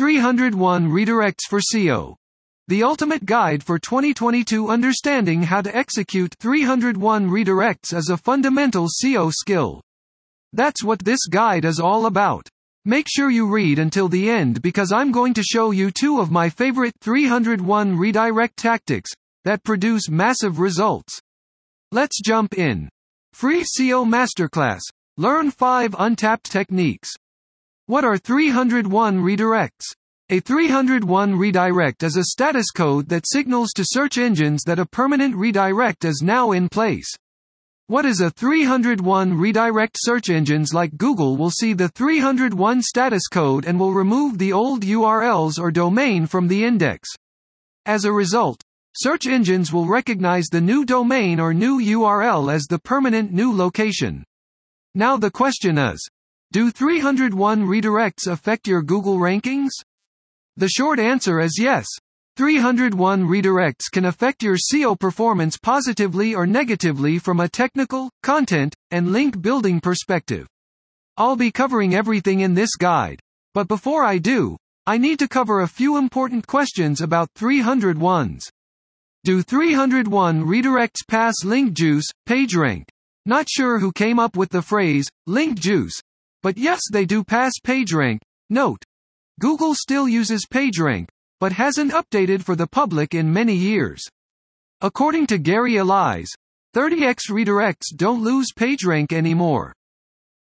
301 Redirects for SEO. The ultimate guide for 2022 understanding how to execute 301 redirects as a fundamental SEO skill. That's what this guide is all about. Make sure you read until the end because I'm going to show you two of my favorite 301 redirect tactics that produce massive results. Let's jump in. Free SEO Masterclass. Learn 5 untapped techniques. What are 301 redirects? A 301 redirect is a status code that signals to search engines that a permanent redirect is now in place. What is a 301 redirect search engines like Google will see the 301 status code and will remove the old URLs or domain from the index. As a result, search engines will recognize the new domain or new URL as the permanent new location. Now the question is, do 301 redirects affect your Google rankings? The short answer is yes. 301 redirects can affect your SEO performance positively or negatively from a technical, content, and link building perspective. I'll be covering everything in this guide. But before I do, I need to cover a few important questions about 301s. Do 301 redirects pass link juice, PageRank? Not sure who came up with the phrase, link juice. But yes they do pass PageRank. Note. Google still uses PageRank, but hasn't updated for the public in many years. According to Gary Illyes, 30x redirects don't lose PageRank anymore.